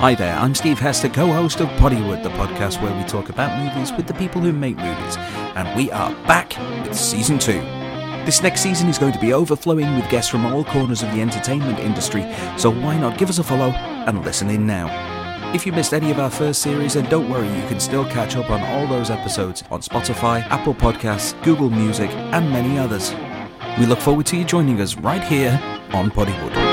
Hi there, I'm Steve Hester, co host of Poddywood, the podcast where we talk about movies with the people who make movies, and we are back with season two. This next season is going to be overflowing with guests from all corners of the entertainment industry, so why not give us a follow and listen in now? If you missed any of our first series, then don't worry, you can still catch up on all those episodes on Spotify, Apple Podcasts, Google Music, and many others. We look forward to you joining us right here on Poddywood.